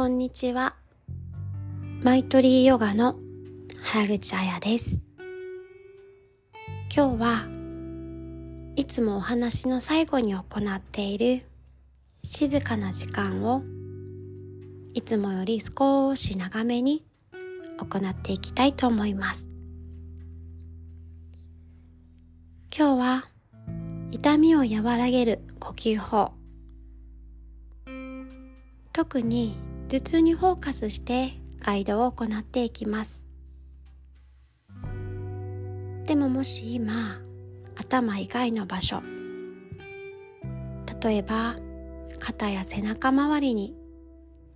こんにちは。マイトリーヨガの原口彩です。今日はいつもお話の最後に行っている静かな時間をいつもより少し長めに行っていきたいと思います。今日は痛みを和らげる呼吸法特に頭痛にフォーカスしてガイドを行っていきますでももし今頭以外の場所例えば肩や背中周りに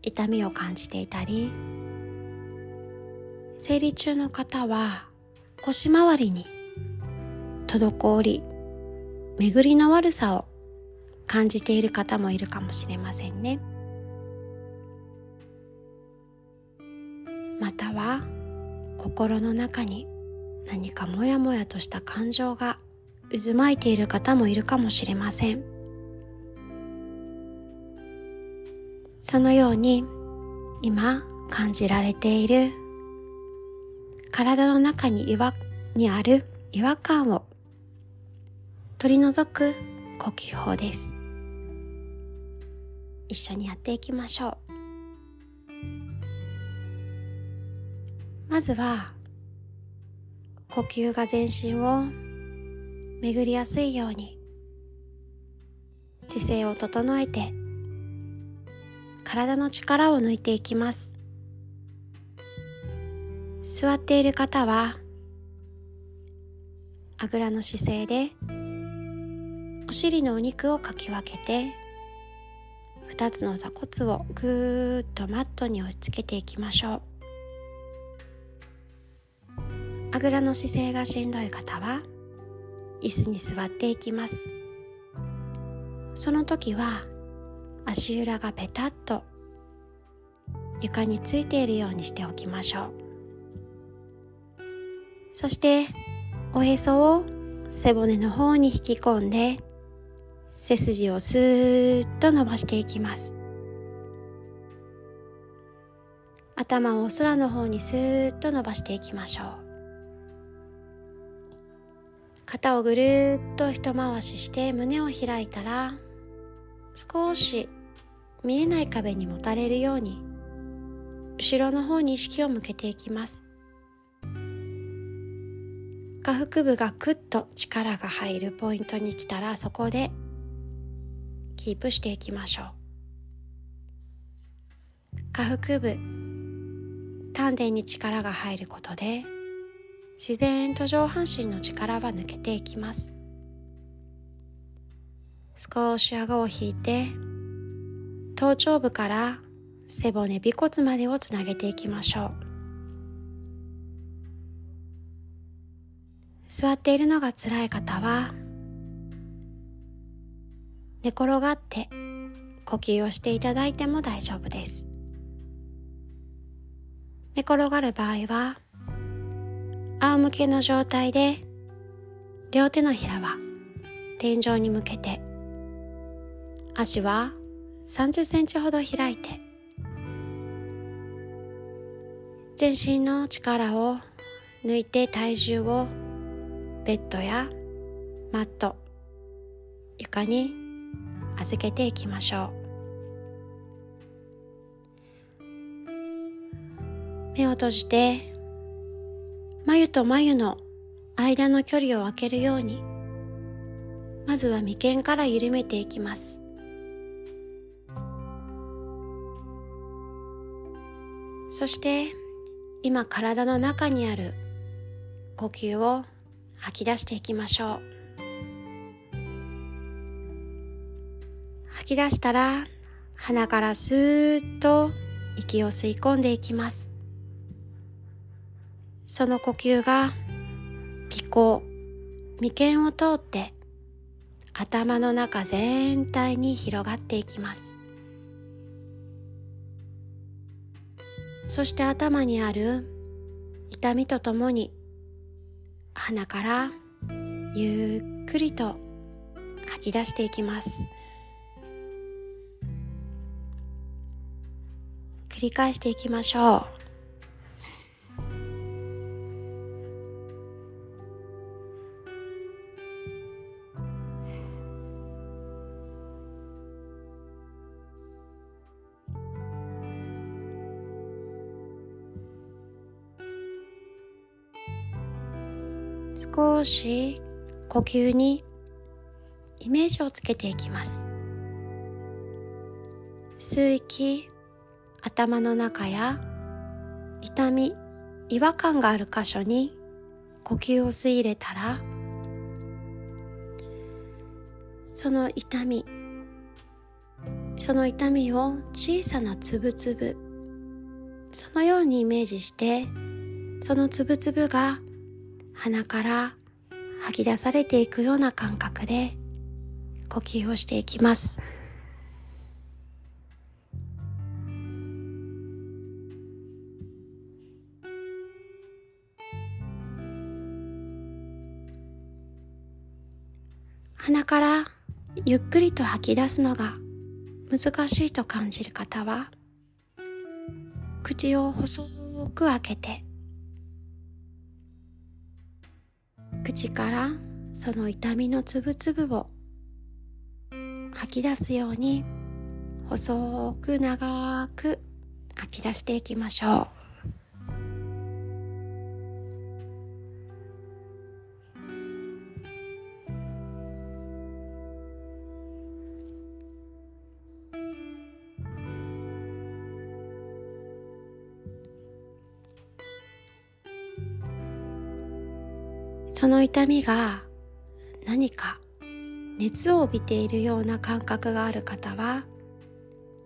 痛みを感じていたり生理中の方は腰回りに滞り巡りの悪さを感じている方もいるかもしれませんね。または心の中に何かモヤモヤとした感情が渦巻いている方もいるかもしれません。そのように今感じられている体の中に違和にある違和感を取り除く呼吸法です。一緒にやっていきましょう。まずは呼吸が全身を巡りやすいように姿勢を整えて体の力を抜いていきます。座っている方はあぐらの姿勢でお尻のお肉をかき分けて二つの座骨をぐーっとマットに押し付けていきましょう。ぐらの姿勢がしんどい方は椅子に座っていきます。その時は足裏がペタッと床についているようにしておきましょう。そしておへそを背骨の方に引き込んで背筋をスーッと伸ばしていきます。頭を空の方にスーッと伸ばしていきましょう。肩をぐるっと一回しして胸を開いたら少し見えない壁にもたれるように後ろの方に意識を向けていきます。下腹部がクッと力が入るポイントに来たらそこでキープしていきましょう。下腹部丹田に力が入ることで自然と上半身の力は抜けていきます。少し顎を引いて頭頂部から背骨尾骨までをつなげていきましょう。座っているのが辛い方は寝転がって呼吸をしていただいても大丈夫です。寝転がる場合は仰向けの状態で両手のひらは天井に向けて足は30センチほど開いて全身の力を抜いて体重をベッドやマット床に預けていきましょう。目を閉じて眉と眉の間の距離を空けるように。まずは眉間から緩めていきます。そして今体の中にある呼吸を吐き出していきましょう。吐き出したら鼻からスーッと息を吸い込んでいきます。その呼吸が鼻孔、眉間を通って頭の中全体に広がっていきますそして頭にある痛みとともに鼻からゆっくりと吐き出していきます繰り返していきましょう少し呼吸にイメージをつけていきます。吸う息頭の中や痛み違和感がある箇所に呼吸を吸い入れたらその痛みその痛みを小さなつぶつぶそのようにイメージしてそのつぶつぶが鼻から吐き出されていくような感覚で呼吸をしていきます。鼻からゆっくりと吐き出すのが難しいと感じる方は口を細く開けて口からその痛みのつぶつぶを吐き出すように細く長く吐き出していきましょう。その痛みが何か熱を帯びているような感覚がある方は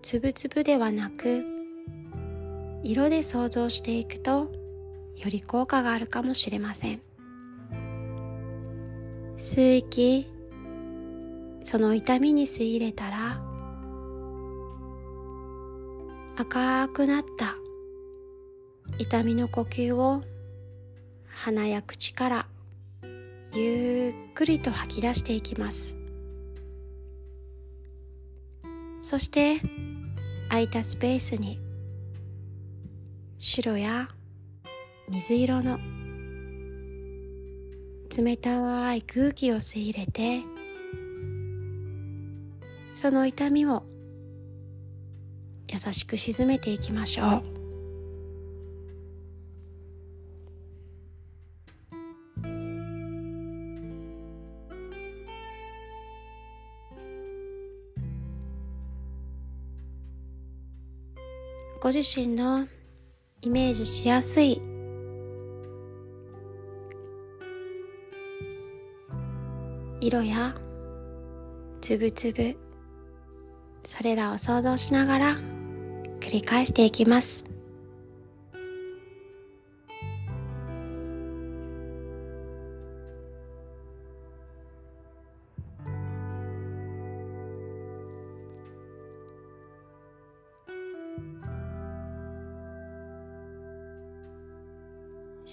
つぶつぶではなく色で想像していくとより効果があるかもしれません。吸う息その痛みに吸い入れたら赤くなった痛みの呼吸を鼻や口からゆっくりと吐き出していきます。そして空いたスペースに白や水色の冷たい空気を吸い入れてその痛みを優しく沈めていきましょう。ご自身のイメージしやすい。色やつぶつぶそれらを想像しながら繰り返していきます。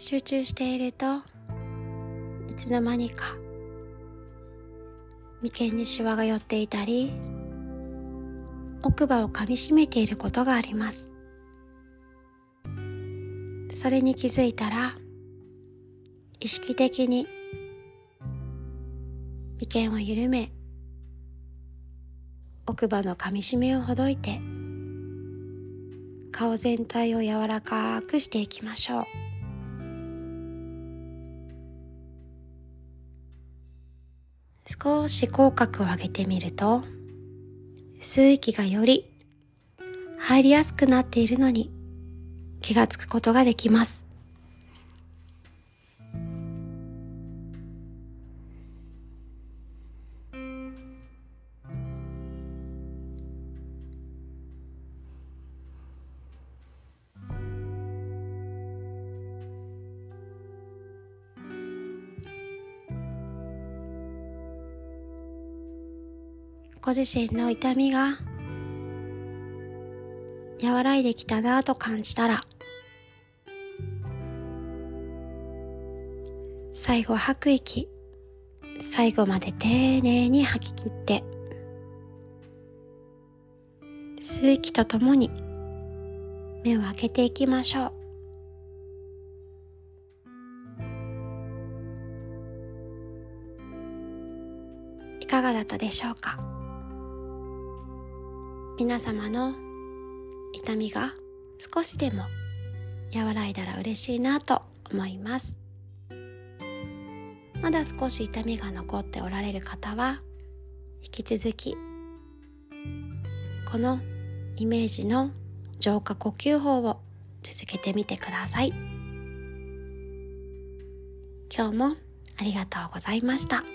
集中しているといつの間にか眉間にシワが寄っていたり奥歯を噛みしめていることがあります。それに気づいたら意識的に眉間を緩め奥歯の噛みしめをほどいて顔全体を柔らかくしていきましょう。少し口角を上げてみると、吸う息がより入りやすくなっているのに気がつくことができます。ご自身の痛みが和らいできたなと感じたら最後吐く息最後まで丁寧に吐き切って吸う息とともに目を開けていきましょう。いかがだったでしょうか？皆様の痛みが少しでも和らいだら嬉しいなと思いますまだ少し痛みが残っておられる方は引き続きこのイメージの浄化呼吸法を続けてみてください今日もありがとうございました。